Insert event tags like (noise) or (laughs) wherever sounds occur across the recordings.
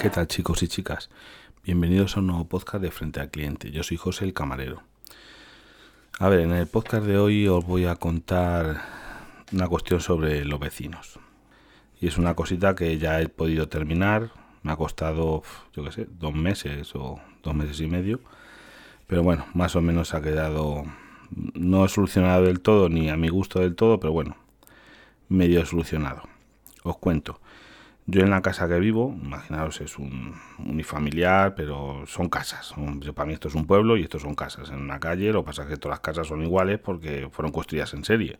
¿Qué tal chicos y chicas? Bienvenidos a un nuevo podcast de Frente al Cliente. Yo soy José el Camarero. A ver, en el podcast de hoy os voy a contar una cuestión sobre los vecinos. Y es una cosita que ya he podido terminar. Me ha costado, yo qué sé, dos meses o dos meses y medio. Pero bueno, más o menos ha quedado, no he solucionado del todo, ni a mi gusto del todo, pero bueno, medio solucionado. Os cuento. Yo en la casa que vivo, imaginaos, es un unifamiliar, pero son casas. Para mí esto es un pueblo y esto son casas. En una calle lo que pasa es que todas las casas son iguales porque fueron construidas en serie.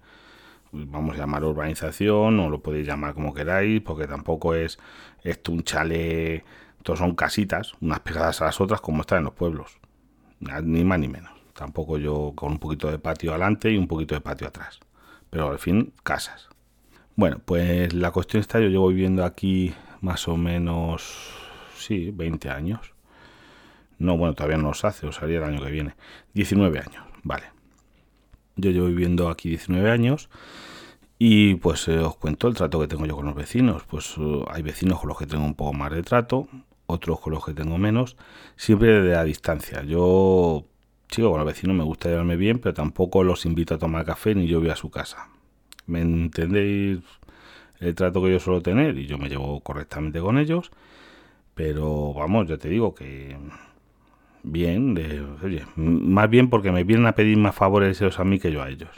Vamos a llamar urbanización o lo podéis llamar como queráis, porque tampoco es esto un chale, todos son casitas, unas pegadas a las otras como están en los pueblos. Ni más ni menos. Tampoco yo con un poquito de patio adelante y un poquito de patio atrás. Pero al fin, casas. Bueno, pues la cuestión está, yo llevo viviendo aquí más o menos, sí, 20 años. No, bueno, todavía no os hace, os salía el año que viene. 19 años, vale. Yo llevo viviendo aquí 19 años y pues eh, os cuento el trato que tengo yo con los vecinos. Pues uh, hay vecinos con los que tengo un poco más de trato, otros con los que tengo menos, siempre de la distancia. Yo, chico, con los vecinos me gusta llevarme bien, pero tampoco los invito a tomar café ni yo voy a su casa ¿Me entendéis el trato que yo suelo tener? Y yo me llevo correctamente con ellos. Pero vamos, ya te digo que bien, de, oye, más bien porque me vienen a pedir más favores ellos a mí que yo a ellos.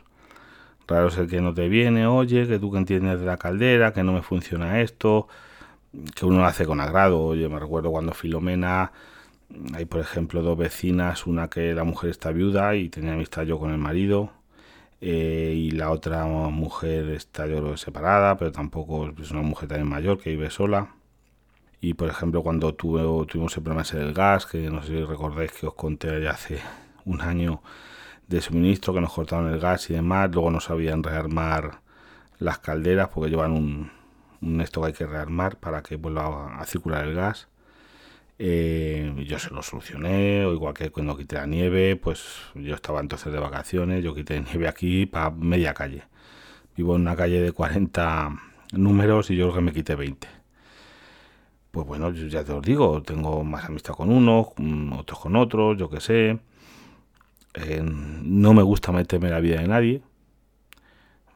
Raro es el que no te viene, oye, que tú que entiendes de la caldera, que no me funciona esto, que uno lo hace con agrado. Oye, me recuerdo cuando Filomena, hay por ejemplo dos vecinas, una que la mujer está viuda y tenía amistad yo con el marido, eh, y la otra mujer está yo separada, pero tampoco es una mujer también mayor que vive sola. Y por ejemplo cuando tuve, tuvimos el problema del gas, que no sé si recordáis que os conté ya hace un año de suministro, que nos cortaron el gas y demás, luego no sabían rearmar las calderas porque llevan un esto que hay que rearmar para que vuelva a circular el gas. Eh, yo se lo solucioné, o igual que cuando quité la nieve, pues yo estaba entonces de vacaciones, yo quité (laughs) nieve aquí para media calle. Vivo en una calle de 40 números y yo creo que me quité 20. Pues bueno, yo ya te lo digo, tengo más amistad con unos, otros con otros, yo qué sé. Eh, no me gusta meterme la vida de nadie.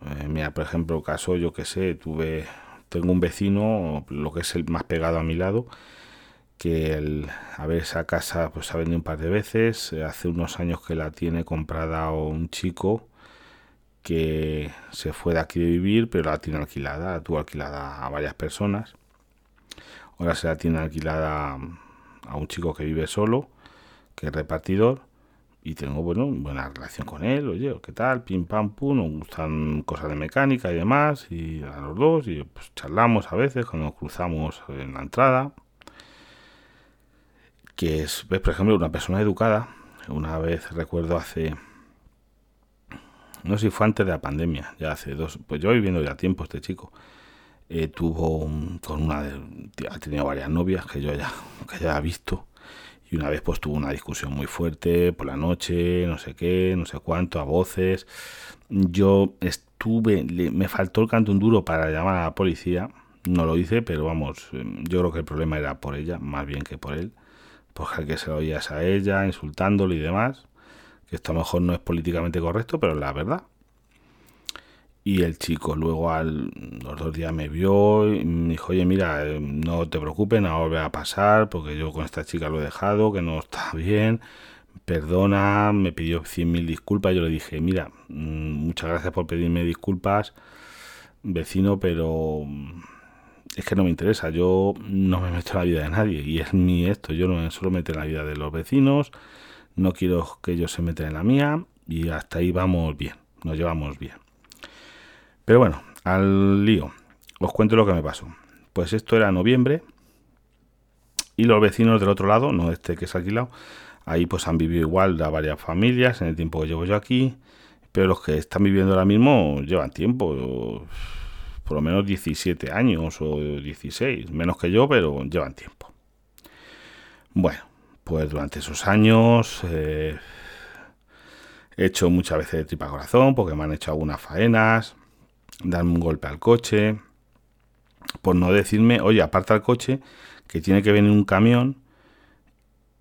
Eh, mira, por ejemplo, caso, yo que sé, tuve, tengo un vecino, lo que es el más pegado a mi lado, que el, a ver, esa casa pues ha vendido un par de veces, hace unos años que la tiene comprada un chico que se fue de aquí de vivir, pero la tiene alquilada, la tuvo alquilada a varias personas. Ahora se la tiene alquilada a un chico que vive solo, que es repartidor, y tengo bueno, buena relación con él, oye, ¿qué tal? Pim pam pum, nos gustan cosas de mecánica y demás, y a los dos, y pues charlamos a veces cuando nos cruzamos en la entrada que es, por ejemplo, una persona educada. Una vez recuerdo hace, no sé si fue antes de la pandemia, ya hace dos, pues yo viviendo ya tiempo este chico. Eh, tuvo con una, ha tenido varias novias que yo ya, que ya he visto. Y una vez pues tuvo una discusión muy fuerte por la noche, no sé qué, no sé cuánto, a voces. Yo estuve, me faltó el canto un duro para llamar a la policía. No lo hice, pero vamos, yo creo que el problema era por ella, más bien que por él pues que se lo oías a ella, insultándolo y demás, que esto a lo mejor no es políticamente correcto, pero es la verdad. Y el chico luego al, los dos días me vio y me dijo, oye, mira, eh, no te preocupes, no vuelve a pasar, porque yo con esta chica lo he dejado, que no está (laughs) bien, perdona, me pidió cien mil disculpas, yo le dije, mira, mm, muchas gracias por pedirme disculpas, vecino, pero es que no me interesa, yo no me meto en la vida de nadie y es mi esto, yo no me suelo en la vida de los vecinos, no quiero que ellos se metan en la mía y hasta ahí vamos bien, nos llevamos bien. Pero bueno, al lío, os cuento lo que me pasó. Pues esto era noviembre y los vecinos del otro lado, no este que es alquilado, ahí pues han vivido igual a varias familias en el tiempo que llevo yo aquí, pero los que están viviendo ahora mismo llevan tiempo por lo menos 17 años o 16, menos que yo, pero llevan tiempo. Bueno, pues durante esos años eh, he hecho muchas veces de tripa corazón porque me han hecho algunas faenas, dan un golpe al coche, por no decirme, oye, aparta el coche, que tiene que venir un camión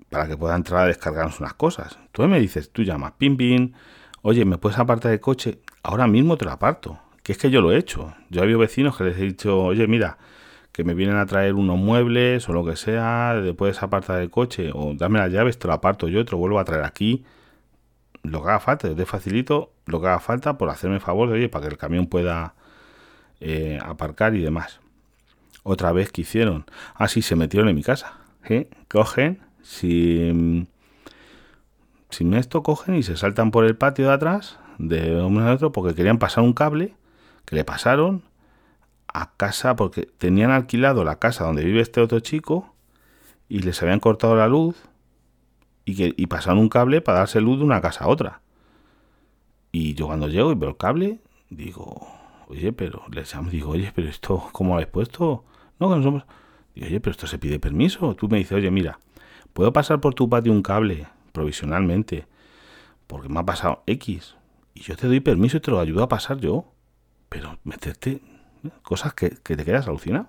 para que pueda entrar a descargarnos unas cosas. Tú me dices, tú llamas, pim, pim, oye, ¿me puedes apartar el coche? Ahora mismo te lo aparto. Que es que yo lo he hecho. Yo había vecinos que les he dicho, oye, mira, que me vienen a traer unos muebles o lo que sea, puedes apartar el coche o dame las llaves, te lo aparto yo, te lo vuelvo a traer aquí. Lo que haga falta, te facilito lo que haga falta por hacerme favor de, oye, para que el camión pueda eh, aparcar y demás. Otra vez que hicieron, así ah, se metieron en mi casa. ¿eh? Cogen, si, si esto cogen y se saltan por el patio de atrás de uno a otro porque querían pasar un cable que le pasaron a casa porque tenían alquilado la casa donde vive este otro chico y les habían cortado la luz y, que, y pasaron un cable para darse luz de una casa a otra. Y yo cuando llego y veo el cable, digo, oye, pero les llamo, digo, oye, pero esto, ¿cómo habéis puesto? No, que no somos... Digo, oye, pero esto se pide permiso. Tú me dices, oye, mira, puedo pasar por tu patio un cable provisionalmente porque me ha pasado X y yo te doy permiso y te lo ayudo a pasar yo. Pero meterte cosas que, te quedas alucinado.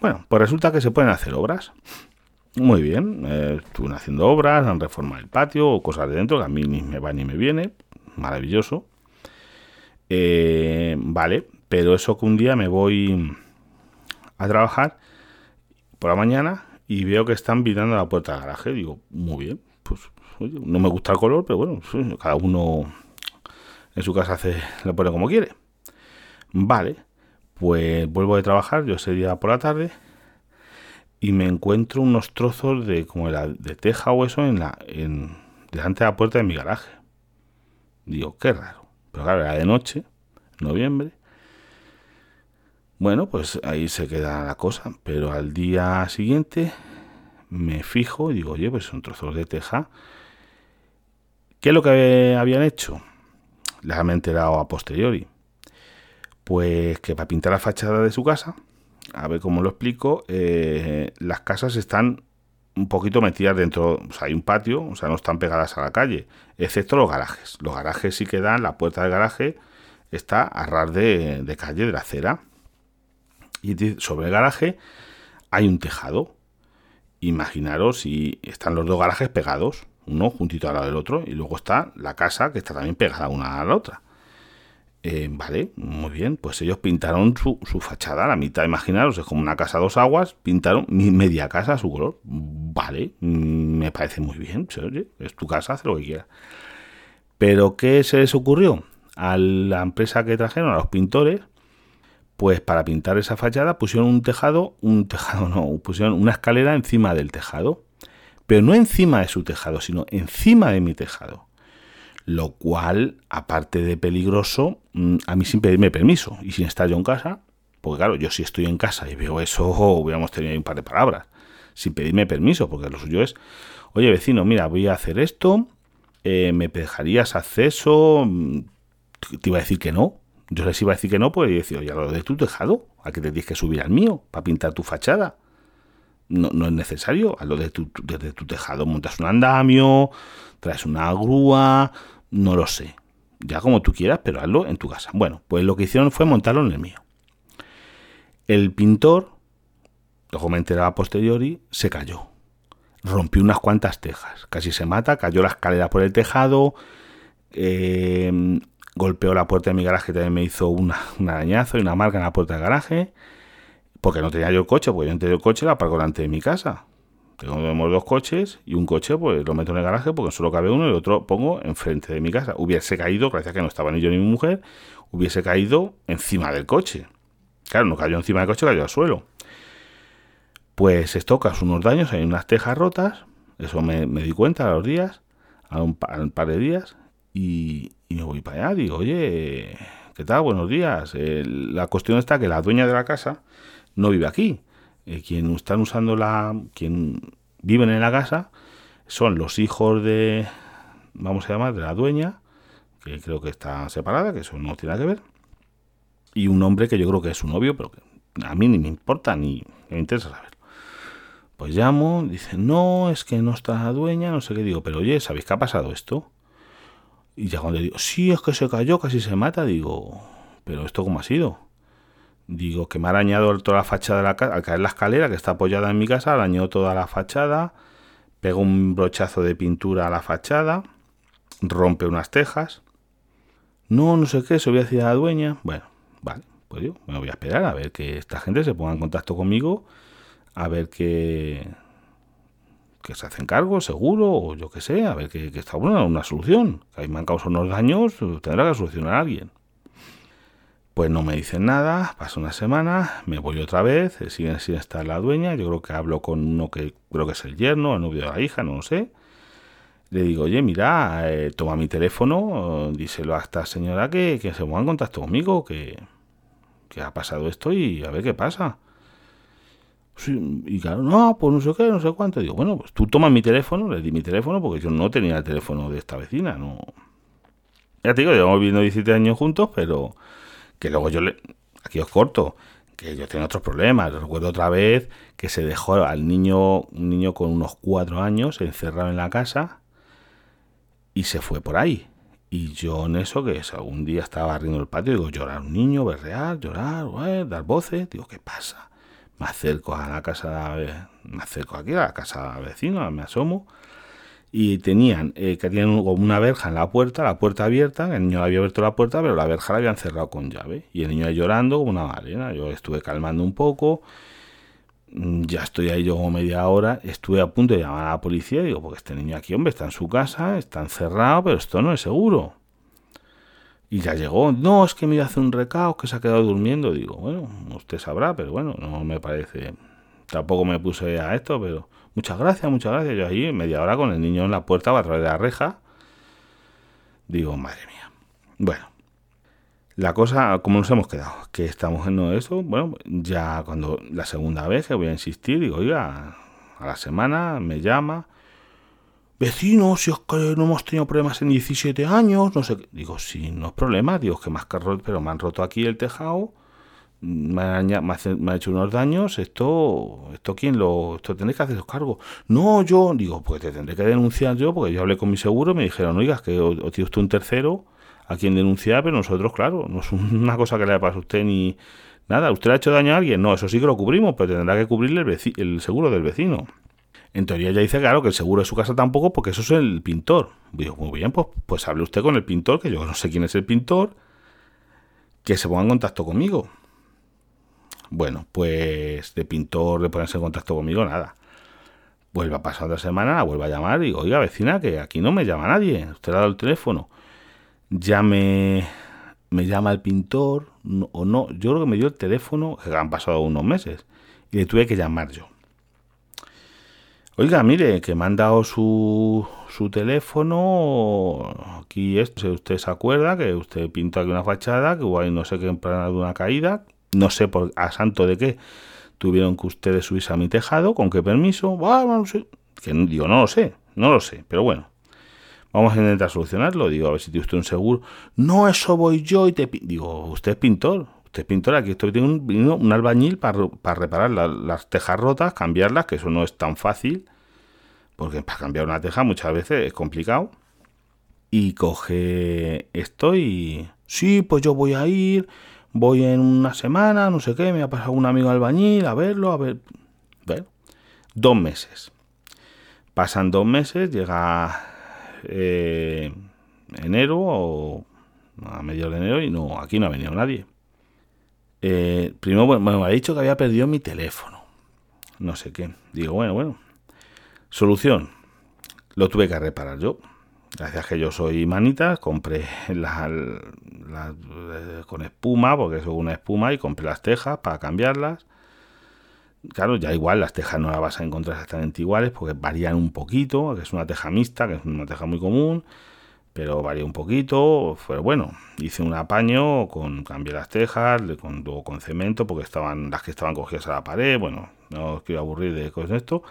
Bueno, pues resulta que se pueden hacer obras. Muy bien, eh, estuvieron haciendo obras, han reformado el patio o cosas de dentro que a mí ni me va ni me viene. Maravilloso. Eh, vale, pero eso que un día me voy a trabajar por la mañana y veo que están virando la puerta del garaje. Digo, muy bien, pues no me gusta el color, pero bueno, cada uno en su casa hace, lo pone como quiere. Vale, pues vuelvo de trabajar, yo ese día por la tarde, y me encuentro unos trozos de como de, de teja o eso en la, en, delante de la puerta de mi garaje. Digo, qué raro. Pero claro, era de noche, noviembre. Bueno, pues ahí se queda la cosa. Pero al día siguiente me fijo y digo, oye, pues son trozos de teja. ¿Qué es lo que habían hecho? Les han enterado a posteriori pues que para pintar la fachada de su casa, a ver cómo lo explico, eh, las casas están un poquito metidas dentro, o sea, hay un patio, o sea, no están pegadas a la calle, excepto los garajes. Los garajes sí que dan, la puerta del garaje está a ras de, calle, de la acera. Y sobre el garaje hay un tejado. Imaginaros si están los dos garajes pegados, uno juntito al lado del otro, y luego está la casa que está también pegada una a la otra. Eh, vale, muy bien. Pues ellos pintaron su, fachada a la mitad. Imaginaros, es como una casa dos aguas. Pintaron mi media casa a su color. Vale, mm, me parece muy bien. es tu casa, haz lo que quieras. Pero, ¿qué se les ocurrió? A la empresa que trajeron, a los pintores, pues para pintar esa fachada pusieron un tejado, un tejado (laughs) no, pusieron una escalera encima del tejado. Pero no encima de su tejado, sino encima de mi tejado lo cual, aparte de peligroso, mm, a mí sin pedirme permiso y sin estar yo en casa, porque claro, yo si estoy en casa y veo eso, hubiéramos tenido ahí un par de palabras, sin pedirme permiso, porque lo suyo es, oye vecino, mira, voy a hacer esto, eh, ¿me dejarías acceso? Mm, te iba a decir que no. Yo les iba a decir que no, pues decir, oye, lo de tu tejado, ¿a qué te tienes que subir al mío para pintar tu fachada? No, no es necesario, a lo de tu, tu tejado montas un andamio, traes una grúa, no lo sé. Ya como tú quieras, pero hazlo en tu casa. Bueno, pues lo que hicieron fue montarlo en el mío. El pintor, luego me enteraba a posteriori, se cayó. Rompió unas cuantas tejas. Casi se mata, cayó la escalera por el tejado. Em, golpeó la puerta de mi garaje, también me hizo una, un arañazo y una marca en la puerta del garaje. Porque no tenía yo el coche, porque yo tenía el coche, la aparco delante de mi casa. Tengo dos coches y un coche pues lo meto en el garaje porque solo cabe uno y el otro pongo enfrente de mi casa. Hubiese caído, gracias a que no estaba ni yo ni mi mujer, hubiese caído encima del coche. Claro, no cayó encima del coche, cayó al suelo. Pues estocas unos daños, hay unas tejas rotas, eso me, di cuenta a los días, a un, par de días, y, me voy para allá, digo, oye, ¿qué tal? Buenos días. la cuestión está que la dueña de la casa no vive aquí, eh, quien están usando la, quien viven en la casa son los hijos de, vamos a llamar, de la dueña, que creo que está separada, que eso no tiene nada que ver, y un hombre que yo creo que es su novio, pero que a mí ni me importa ni me interesa saber. Pues llamo, dice, no, es que no está la dueña, no sé qué digo, pero oye, ¿sabéis qué ha pasado esto? Y ya cuando digo, sí, es que se cayó, casi se mata, digo, pero ¿esto cómo ha sido? Digo que me ha arañado toda la fachada de la casa, al caer la escalera que está apoyada en mi casa, arañó toda la fachada, pegó un brochazo de pintura a la fachada, rompe unas tejas. No, no sé qué, se voy a decir a la dueña. Bueno, vale, pues yo me voy a esperar a ver que esta gente se ponga en contacto conmigo, a ver que, que se hacen cargo, seguro, o yo qué sé, a ver que, está buena una solución. Que ahí me han causado unos daños, tendrá que solucionar a alguien. Pues no me dicen nada, pasa una semana, me voy otra vez, eh, siguen sin estar la dueña, yo creo que hablo con uno que creo que es el yerno, el novio de la hija, no lo sé. Le digo, oye, mira, eh, toma mi teléfono, díselo a esta señora que, se ponga en contacto conmigo, que, que ha pasado esto y a ver qué pasa. y claro, no, pues no sé qué, no sé cuánto. Digo, bueno, pues tú toma mi teléfono, le di mi teléfono porque yo no tenía el teléfono de esta vecina, no. Ya te digo, llevamos viviendo 17 años juntos, pero que luego yo le... Aquí os corto, que yo tengo otros problemas. Recuerdo otra vez que se dejó al niño, un niño con unos cuatro años, encerrado en la casa y se fue por ahí. Y yo en eso, que es, algún día estaba barriendo el patio, digo, llorar un niño, berrear, llorar, dar voces. Digo, ¿qué pasa? Me acerco a la casa, me acerco aquí a la casa vecina, me asomo y tenían eh, que tenían una verja en la puerta, la puerta abierta, el niño había abierto la puerta, pero la verja la habían cerrado con llave. Y el niño llorando como una balena. Yo estuve calmando un poco, mm, ya estoy ahí yo como media hora, estuve a punto de llamar a la policía, digo, porque este niño aquí, hombre, está en su casa, está encerrado, pero esto no es seguro. Y ya llegó, no, es que me iba a hacer un recao, que se ha quedado durmiendo. Digo, bueno, usted sabrá, pero bueno, no me parece. Tampoco me puse a esto, pero Muchas gracias, muchas gracias. Yo ahí media hora con el niño en la puerta a través de la reja. Digo, madre mía. Bueno, la cosa, ¿cómo nos hemos quedado? Que estamos en eso. Bueno, ya cuando la segunda vez que voy a insistir, digo, oiga, a la semana me llama. Vecino, si es que no hemos tenido problemas en 17 años, no sé qué. Digo, sí, no es problema, digo, que más que pero me han roto aquí el tejado me ha, hecho unos daños, esto, esto quién lo, esto tendré que hacer los cargos. No, yo, digo, pues te tendré que denunciar yo, porque yo hablé con mi seguro y me dijeron, oiga, que o, tiene usted un tercero a quien denunciar, pero nosotros, claro, no es (laughs) una cosa que le pasa a usted ni nada. ¿Usted ha hecho daño a alguien? No, eso sí que lo cubrimos, pero tendrá que cubrirle el, el seguro del vecino. En teoría ya dice, claro, que el seguro de su casa tampoco, porque eso es el pintor. Digo, muy bien, pues, pues hable usted con el pintor, que yo no sé quién es el pintor, que se ponga en contacto conmigo. Bueno, pues de pintor, de ponerse en contacto conmigo, nada. Vuelve a pasar otra semana, vuelve a llamar y digo, oiga, vecina, que aquí no me llama nadie. Usted le ha dado el teléfono. Ya me, llama el pintor o no. Yo creo que me dio el teléfono, que han pasado unos meses, y le tuve que llamar yo. Oiga, mire, que me han dado su, su teléfono. Aquí esto, si usted se acuerda, que usted pintó aquí una fachada, que ahí no sé qué en plan de una caída, no sé por, a santo de qué tuvieron que ustedes subirse a mi tejado, con qué permiso, no sé. Que digo, no lo sé, no lo sé, pero bueno. Vamos a intentar solucionarlo. Digo, a ver si tiene usted un seguro. No, eso voy yo y te... Digo, usted es pintor. Usted es pintor. Aquí estoy teniendo un, albañil para, para reparar las tejas rotas, cambiarlas, que eso no es tan fácil. Porque para cambiar una teja muchas veces es complicado. Y coge esto y... Sí, pues yo voy a ir voy en una semana, no sé qué, me ha pasado un amigo albañil a verlo, a ver, ver, dos meses. Pasan dos meses, llega eh, enero o a mediados de enero y no, aquí no ha venido nadie. Eh, primero me ha dicho que había perdido mi teléfono. No sé qué. Digo, bueno, bueno. Solución. Lo tuve que reparar yo. Gracias a que yo soy manitas, compré eh, con espuma, porque es una espuma, y compré las tejas para cambiarlas. Claro, ya igual las tejas no las vas a encontrar exactamente iguales, porque varían un poquito, que es una teja mixta, que es una teja muy común, pero varía un poquito. Pero bueno, hice un apaño, con cambié las tejas, con, luego con cemento, porque estaban las que estaban cogidas a la pared. Bueno, no os quiero aburrir de con esto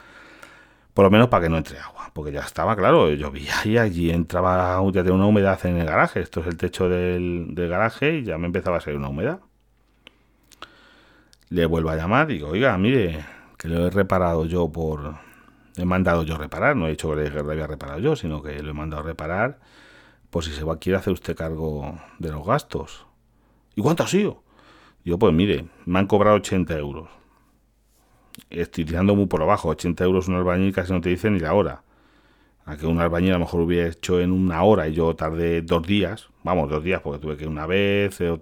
por lo menos para que no entre agua, porque ya estaba claro, llovía y allí entraba ya de una humedad en el garaje, esto es el techo del, garaje y ya me empezaba a salir una humedad. Le vuelvo a llamar, digo, oiga, mire, que lo he reparado yo por... He mandado yo reparar, no he dicho que lo había reparado yo, sino que lo he mandado a reparar por si se va, quiere hacer usted cargo de los gastos. ¿Y cuánto ha sido? Digo, pues mire, me han cobrado 80 euros. Estoy tirando muy por abajo. 80 euros un albañil casi no te dice ni la hora. A que un albañil a lo mejor hubiera hecho en una hora y yo tardé dos días. Vamos, dos días porque tuve que una vez eh,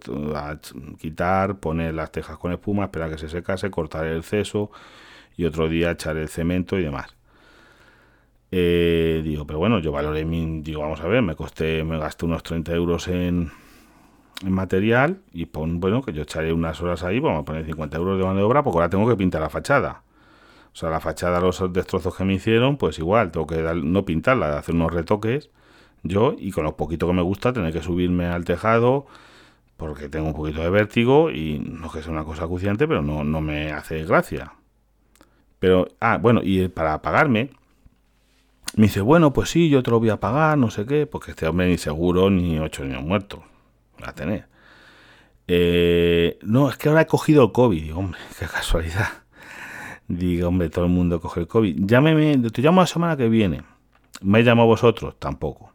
quitar, poner las tejas con espuma, esperar a que se secase, cortar el ceso y otro día echar el cemento y demás. Eh, digo, pero bueno, yo valoré mi, digo, vamos a ver, me costé, me gasté unos 30 euros en material y pon, bueno, que yo echaré unas horas ahí, vamos a poner 50 euros de mano de obra porque ahora tengo que pintar la fachada. O sea, la fachada, los destrozos que me hicieron, pues igual, tengo que no pintarla, hacer unos retoques yo y con lo poquito que me gusta tener que subirme al tejado porque tengo un poquito de vértigo y no que sea una cosa acuciante, pero no, no me hace gracia. Pero, ah, bueno, y para pagarme, me dice, bueno, pues sí, yo te lo voy a pagar, no sé qué, porque este hombre ni seguro ni ocho niños muertos a tener. Eh, no, es que ahora he cogido el COVID. Digo, hombre, (laughs) qué casualidad. Digo, hombre, todo el mundo coge el COVID. Llámeme, te llamo la semana que viene. ¿Me llamo a vosotros? Tampoco.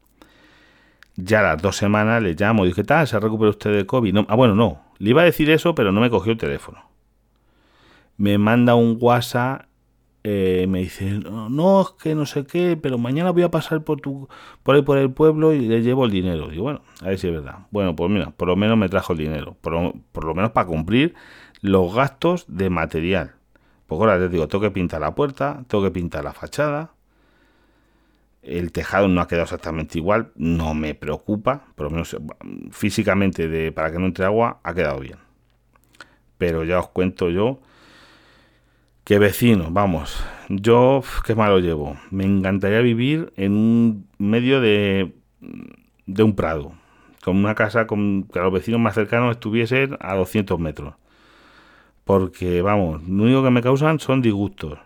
Ya las dos semanas le llamo. Dije, ¿qué tal? ¿Se recupera usted de COVID? No, ah, bueno, no. Le iba a decir eso, pero no me cogió el teléfono. Me manda un WhatsApp eh, me dice, no, es que no sé qué, pero mañana voy a pasar por tu por ahí por el pueblo y le llevo el dinero. Digo, bueno, a ver si es verdad. Bueno, pues mira, por lo menos me trajo el dinero, por lo, menos para cumplir los gastos de material. Pues ahora te digo, tengo que pintar la puerta, tengo que pintar la fachada. El tejado no ha quedado exactamente igual, no me preocupa, por lo menos físicamente de, para que no entre agua ha quedado bien. Pero ya os cuento yo que vecino, vamos, yo qué malo llevo. Me encantaría vivir en un medio de, de un prado, con una casa con que los vecinos más cercanos estuviesen a 200 metros. Porque, vamos, lo único que me causan son disgustos.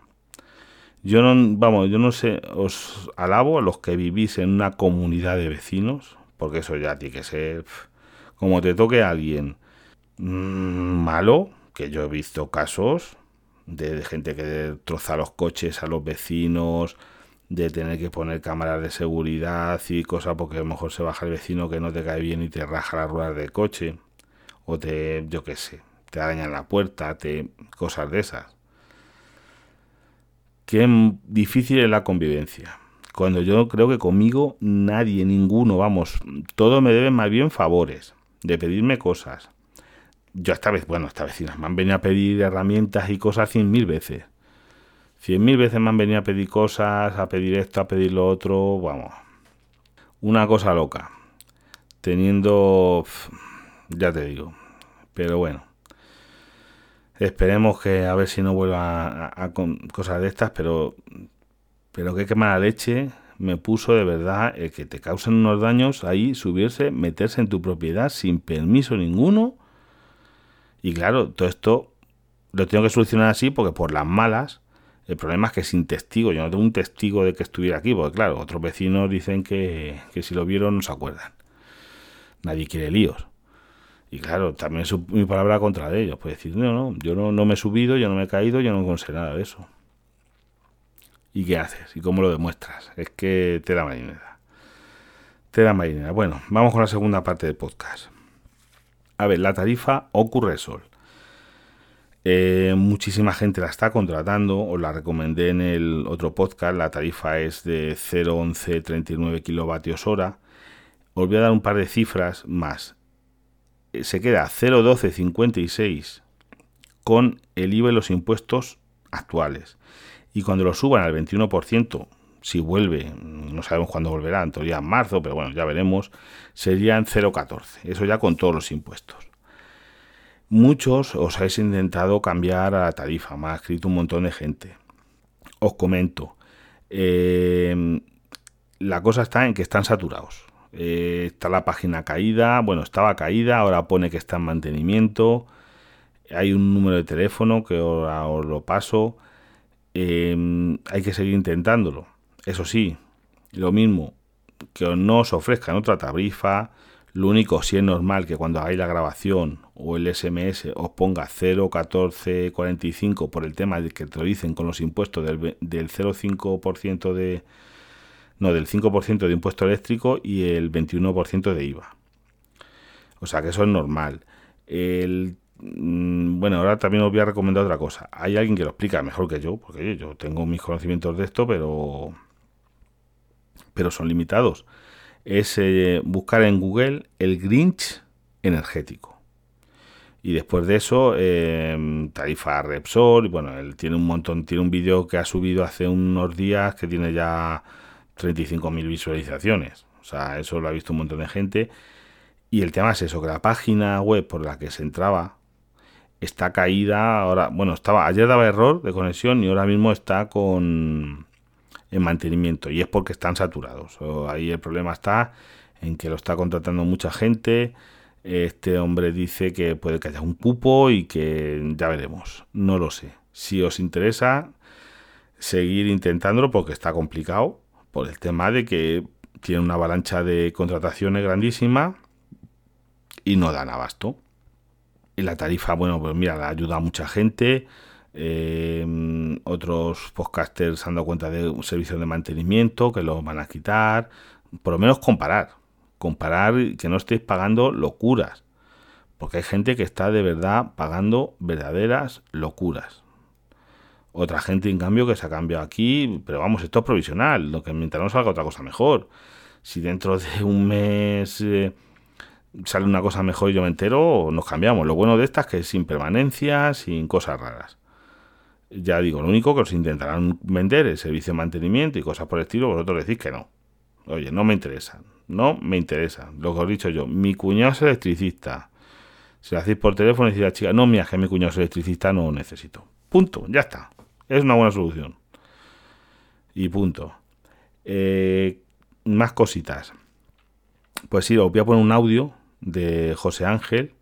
Yo no, vamos, yo no sé, os alabo a los que vivís en una comunidad de vecinos, porque eso ya tiene que ser, como te toque a alguien mm, malo, que yo he visto casos, de, gente que troza los coches a los vecinos, de tener que poner cámaras de seguridad y cosas porque a lo mejor se baja el vecino que no te cae bien y te raja las ruedas del coche o te, yo qué sé, te dañan la puerta, te cosas de esas. Qué difícil es la convivencia. Cuando yo creo que conmigo nadie, ninguno, vamos, todos me deben más bien favores, de pedirme cosas, yo esta vez, bueno, esta vez me han venido a pedir herramientas y cosas cien mil veces. Cien mil veces me han venido a pedir cosas, a pedir esto, a pedir lo otro, vamos. Una cosa loca. Teniendo, ya te digo, pero bueno. Esperemos que a ver si no vuelva a, cosas de estas, pero pero qué mala leche me puso de verdad el que te causen unos daños ahí, subirse, meterse en tu propiedad sin permiso ninguno y claro, todo esto lo tengo que solucionar así porque por las malas, el problema es que sin testigo, yo no tengo un testigo de que estuviera aquí, porque claro, otros vecinos dicen que, si lo vieron no se acuerdan. Nadie quiere líos. Y claro, también es mi palabra contra de ellos. Pues decir, no, no, yo no, me he subido, yo no me he caído, yo no sé nada de eso. ¿Y qué haces? ¿Y cómo lo demuestras? Es que te da marinera. Te da marinera. Bueno, vamos con la segunda parte del podcast. A ver, la tarifa ocurre sol. Eh, muchísima gente la está contratando, os la recomendé en el otro podcast, la tarifa es de 0,1139 kilovatios hora. Os voy a dar un par de cifras más. Eh, se queda 0,1256 con el IVA y los impuestos actuales. Y cuando lo suban al 21%, si vuelve, no sabemos cuándo volverá, en en marzo, pero bueno, ya veremos, serían 0,14. Eso ya con todos los impuestos. Muchos os habéis intentado cambiar a la tarifa, me ha escrito un montón de gente. Os comento, eh, la cosa está en que están saturados. Eh, está la página caída, bueno, estaba caída, ahora pone que está en mantenimiento. Hay un número de teléfono que ahora os lo paso. Eh, hay que seguir intentándolo. Eso sí, lo mismo, que no os ofrezcan otra tarifa, lo único, si es normal que cuando hagáis la grabación o el SMS os ponga 0,1445 por el tema de que te lo dicen con los impuestos del, del 0,5% de... No, del 5% de impuesto eléctrico y el 21% de IVA. O sea que eso es normal. El mm, bueno, ahora también os voy a recomendar otra cosa. Hay alguien que lo explica mejor que yo, porque yo tengo mis conocimientos de esto, pero, pero son limitados. Es eh, buscar en Google el Grinch energético. Y después de eso, eh, tarifa Repsol. Y bueno, él tiene un montón, tiene un vídeo que ha subido hace unos días que tiene ya 35.000 visualizaciones. O sea, eso lo ha visto un montón de gente. Y el tema es eso, que la página web por la que se entraba está caída. Ahora, bueno, estaba, ayer daba error de conexión y ahora mismo está con en mantenimiento. Y es porque están saturados. ahí el problema está en que lo está contratando mucha gente este hombre dice que puede que haya un cupo y que ya veremos. No lo sé. Si os interesa, seguir intentándolo porque está complicado por el tema de que tiene una avalancha de contrataciones grandísima y no dan abasto. Y la tarifa, bueno, pues mira, la ayuda a mucha gente. Eh, otros podcasters han dado cuenta de un servicio de mantenimiento que lo van a quitar. Por lo menos comparar comparar que no estéis pagando locuras. Porque hay gente que está de verdad pagando verdaderas locuras. Otra gente, en cambio, que se ha cambiado aquí, pero vamos, esto es provisional, lo que mientras no salga otra cosa mejor. Si dentro de un mes eh, sale una cosa mejor y yo me entero, nos cambiamos. Lo bueno de estas es que es sin permanencia, sin cosas raras. Ya digo, lo único que os intentarán vender es servicio de mantenimiento y cosas por el estilo, vosotros decís que no. Oye, no me interesa no me interesa. Lo que os he dicho yo, mi cuñado es electricista. Si lo hacéis por teléfono decís a la chica, no, mira, que mi cuñado es electricista, no lo necesito. Punto, ya está. Es una buena solución. Y punto. Eh, más cositas. Pues sí, os voy a poner un audio de José Ángel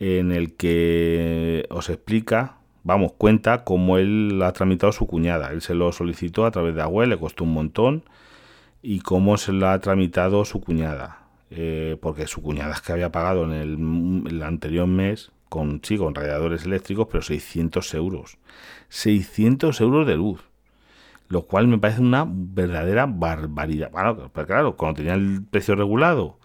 en el que os explica, vamos, cuenta cómo él ha tramitado su cuñada. Él se lo solicitó a través de Agüe, le costó un montón y cómo se lo ha tramitado su cuñada. Eh, porque su cuñada es que había pagado en el, anterior mes con, sí, con radiadores eléctricos, pero 600 euros. 600 euros de luz. Lo cual me parece una verdadera barbaridad. Bueno, pero claro, cuando tenía el precio regulado,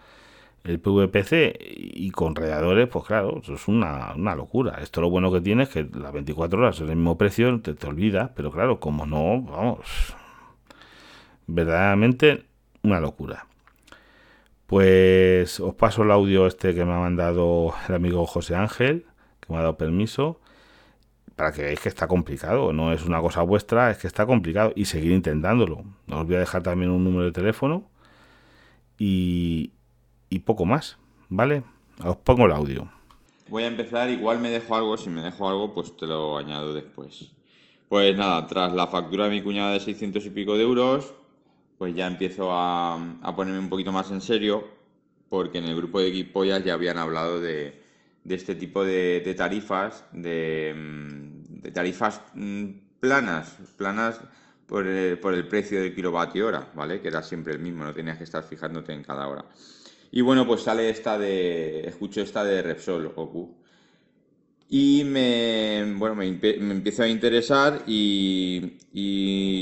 el PVPC y con radiadores, pues claro, eso es una, locura. Esto lo bueno que tiene es que las 24 horas es el mismo precio, te, te olvidas, pero claro, como no, vamos, verdaderamente una locura. Pues os paso el audio este que me ha mandado el amigo José Ángel, que me ha dado permiso, para que veáis que está complicado. No es una cosa vuestra, es que está complicado y seguir intentándolo. Os voy a dejar también un número de teléfono y, y poco más, ¿vale? Os pongo el audio. Voy a empezar, igual me dejo algo, si me dejo algo, pues te lo añado después. Pues nada, tras la factura de mi cuñada de 600 y pico de euros, pues ya empiezo a, ponerme un poquito más en serio, porque en el grupo de Equipollas ya habían hablado de, este tipo de, tarifas, de, tarifas mm, planas, planas por el, precio del kilovatio hora, ¿vale? Que era siempre el mismo, no tenías que estar fijándote en cada hora. Y bueno, pues sale esta de, escucho esta de Repsol, Oku. Y me, bueno, me, empiezo a interesar y,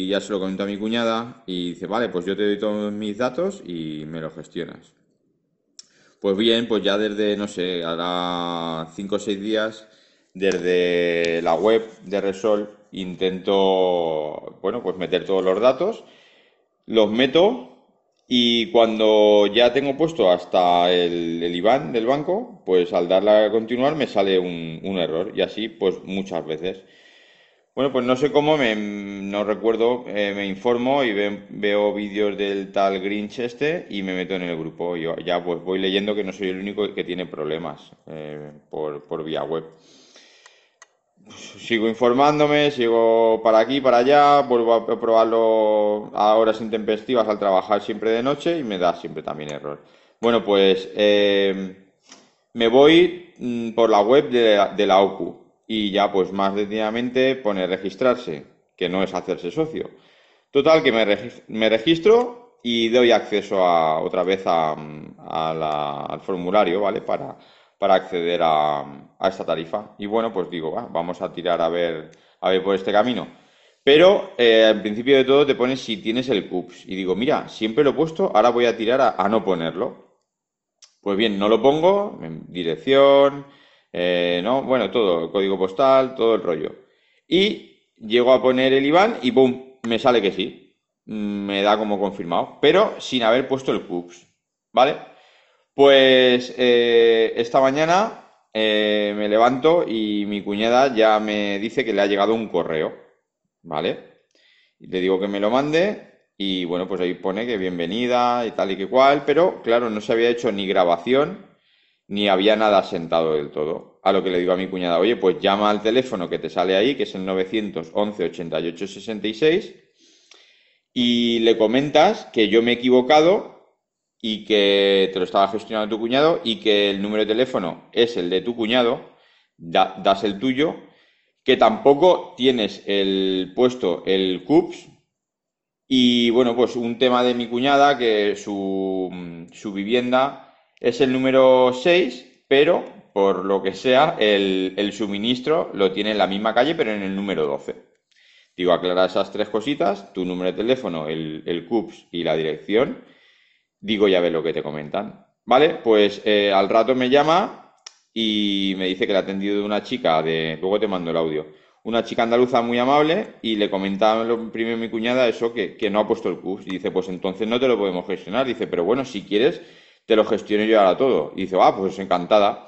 ya se lo comento a mi cuñada y dice, vale, pues yo te doy todos mis datos y me lo gestionas. Pues bien, pues ya desde, no sé, ahora 5 o 6 días, desde la web de Resol intento, bueno, pues meter todos los datos, los meto y cuando ya tengo puesto hasta el, el IBAN del banco, pues al darle a continuar me sale un, error. Y así, pues muchas veces. Bueno, pues no sé cómo, me, no recuerdo, eh, me informo y veo vídeos del tal Grinch este y me meto en el grupo. Y ya pues voy leyendo que no soy el único que tiene problemas eh, por, por vía web sigo informándome, sigo para aquí, para allá, vuelvo a probarlo a horas intempestivas al trabajar siempre de noche y me da siempre también error. Bueno, pues eh, me voy mm, por la web de, la OCU y ya pues más detenidamente pone registrarse, que no es hacerse socio. Total, que me, registro y doy acceso a, otra vez al formulario, ¿vale? Para, para acceder a, esta tarifa. Y bueno, pues digo, vamos a tirar a ver, a ver por este camino. Pero eh, al principio de todo te pones si tienes el CUPS. Y digo, mira, siempre lo he puesto, ahora voy a tirar a, no ponerlo. Pues bien, no lo pongo, dirección, eh, ¿no? Bueno, todo, código postal, todo el rollo. Y llego a poner el IBAN y ¡pum! Me sale que sí. Me da como confirmado, pero sin haber puesto el CUPS, ¿vale? Pues eh, esta mañana eh, me levanto y mi cuñada ya me dice que le ha llegado un correo, ¿vale? Y le digo que me lo mande y bueno, pues ahí pone que bienvenida y tal y que cual, pero claro, no se había hecho ni grabación ni había nada sentado del todo. A lo que le digo a mi cuñada, oye, pues llama al teléfono que te sale ahí, que es el 911 88 66, y le comentas que yo me he equivocado y que te lo estaba gestionando tu cuñado y que el número de teléfono es el de tu cuñado, das el tuyo, que tampoco tienes el puesto el CUPS, y bueno, pues un tema de mi cuñada, que su, su vivienda es el número 6, pero por lo que sea, el, suministro lo tiene en la misma calle, pero en el número 12. Digo, aclara esas tres cositas, tu número de teléfono, el, el CUPS y la dirección. Digo, ya ves lo que te comentan. Vale, pues eh, al rato me llama y me dice que le ha atendido una chica de. Luego te mando el audio. Una chica andaluza muy amable y le comentaba primero mi cuñada eso, que, que no ha puesto el CUPS. Y dice, pues entonces no te lo podemos gestionar. Dice, pero bueno, si quieres te lo gestiono yo ahora todo. Y dice, ah, pues encantada.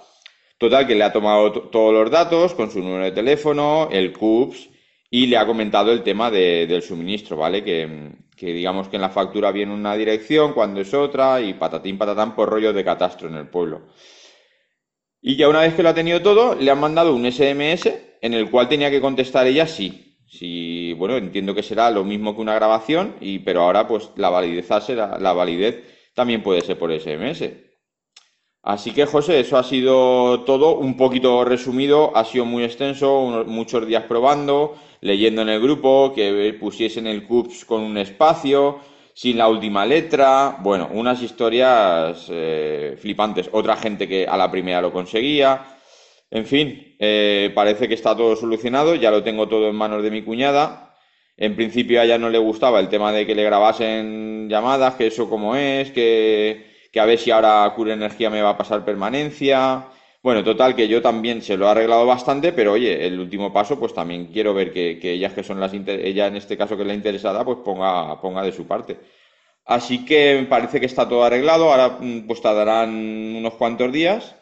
Total, que le ha tomado todos los datos con su número de teléfono, el CUPS, y le ha comentado el tema del suministro, ¿vale? Que, digamos que en la factura viene una dirección, cuando es otra, y patatín patatán por rollo de catastro en el pueblo. Y ya una vez que lo ha tenido todo, le han mandado un SMS en el cual tenía que contestar ella sí. Sí, bueno, entiendo que será lo mismo que una grabación, y, pero ahora pues la validez será, la validez también puede ser por SMS. Así que, José, eso ha sido todo un poquito resumido, ha sido muy extenso, muchos días probando, leyendo en el grupo, que pusiesen el CUPS con un espacio, sin la última letra, bueno, unas historias eh, flipantes. Otra gente que a la primera lo conseguía. En fin, eh, parece que está todo solucionado, ya lo tengo todo en manos de mi cuñada. En principio a ella no le gustaba el tema de que le grabasen llamadas, que eso como es, que, a ver si ahora Cure Energía me va a pasar permanencia. Bueno, total, que yo también se lo he arreglado bastante, pero oye, el último paso, pues también quiero ver que, ellas que son las, ella en este caso que es la interesada, pues ponga, ponga de su parte. Así que parece que está todo arreglado, ahora mm, pues tardarán unos cuantos días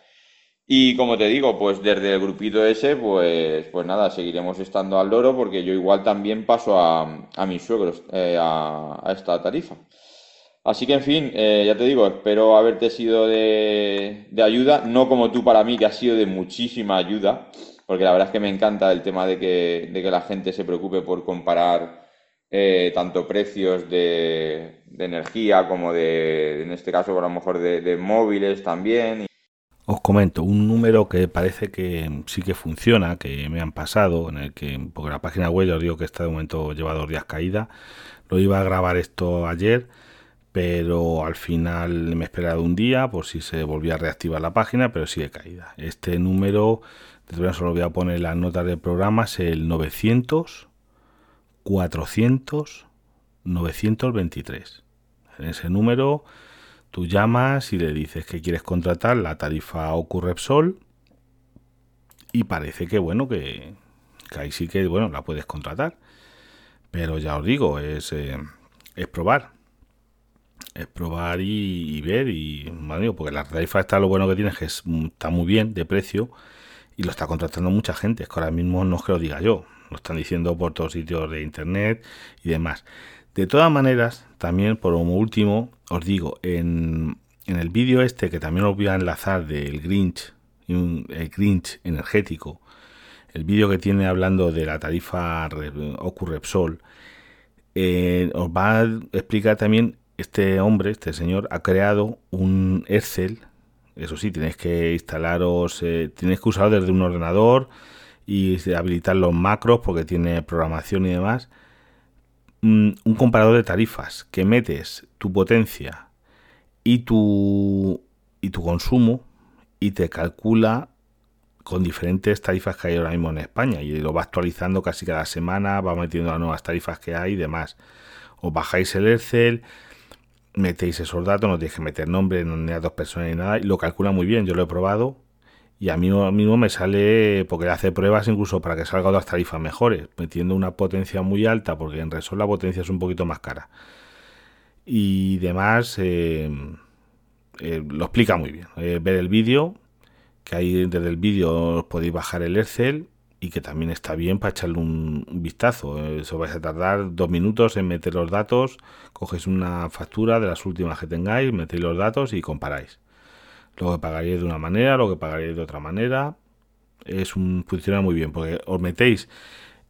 y como te digo, pues desde el grupito ese, pues, pues nada, seguiremos estando al loro porque yo igual también paso a, a mis suegros eh, a, esta tarifa. Así que, en fin, eh, ya te digo, espero haberte sido de, ayuda, no como tú para mí, que has sido de muchísima ayuda, porque la verdad es que me encanta el tema de que, de que la gente se preocupe por comparar eh, tanto precios de, energía como de, en este caso, a lo mejor de, de móviles también. Os comento un número que parece que sí que funciona, que me han pasado, en el que, porque la página web, os digo que está de momento lleva dos días caída, lo iba a grabar esto ayer, pero al final me he esperado un día por si se volvía a reactivar la página, pero sigue caída. Este número, de solo voy a poner las notas del programa, es el 900 400 923. En ese número Tú llamas y le dices que quieres contratar la tarifa Ocurrepsol y parece que bueno, que, ahí sí que bueno, la puedes contratar. Pero ya os digo, es, eh, es probar. Es probar y, ver y porque la tarifa está lo bueno que tiene es que está muy bien de precio y lo está contratando mucha gente. Es que ahora mismo no es que lo diga yo, lo están diciendo por todos sitios de internet y demás. De todas maneras, también por último, os digo, en, el vídeo este que también os voy a enlazar del Grinch, el Grinch energético, el vídeo que tiene hablando de la tarifa Ocurrepsol, eh, os va a explicar también este hombre, este señor, ha creado un Excel. Eso sí, tenéis que instalaros, eh, que usarlo desde un ordenador y habilitar los macros porque tiene programación y demás un comparador de tarifas que metes tu potencia y tu, y tu consumo y te calcula con diferentes tarifas que hay ahora mismo en España y lo va actualizando casi cada semana, va metiendo las nuevas tarifas que hay y demás. Os bajáis el Excel, metéis esos datos, no tenéis que meter nombre, ni a dos personas ni nada, y lo calcula muy bien. Yo lo he probado y a mí mismo me sale, porque le hace pruebas incluso para que salga otras tarifas mejores, metiendo una potencia muy alta, porque en Resol la potencia es un poquito más cara. Y demás, eh, eh, lo explica muy bien. Eh, ver el vídeo, que ahí desde el vídeo os podéis bajar el Excel y que también está bien para echarle un, vistazo. Eso vais a tardar dos minutos en meter los datos, coges una factura de las últimas que tengáis, metéis los datos y comparáis. Lo que pagaríais de una manera, lo que pagaríais de otra manera. Es un, funciona muy bien porque os metéis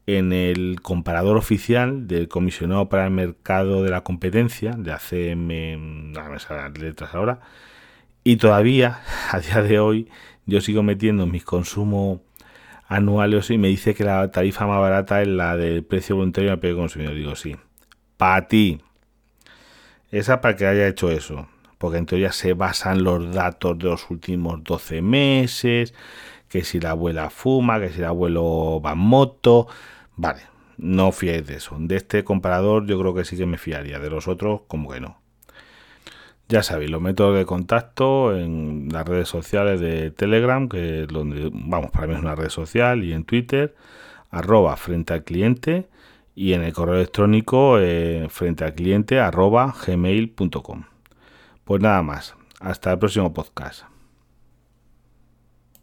en el comparador oficial del comisionado para el mercado de la competencia, de ACM, no me letras ahora, y todavía, (laughs) a día de hoy, yo sigo metiendo mis consumos anuales y me dice que la tarifa más barata es la del precio voluntario al precio consumidor. Digo, sí, para ti. Esa para que haya hecho eso porque en teoría se basan los datos de los últimos 12 meses, que si la abuela fuma, que si el abuelo va en moto, vale, no fiéis de eso. De este comparador yo creo que sí que me fiaría, de los otros como que no. Ya sabéis, los métodos de contacto en las redes sociales de Telegram, que es donde, vamos, para mí es una red social, y en Twitter, arroba frente al cliente, y en el correo electrónico eh, frente al cliente arroba gmail.com. Pues nada más. Hasta el próximo podcast.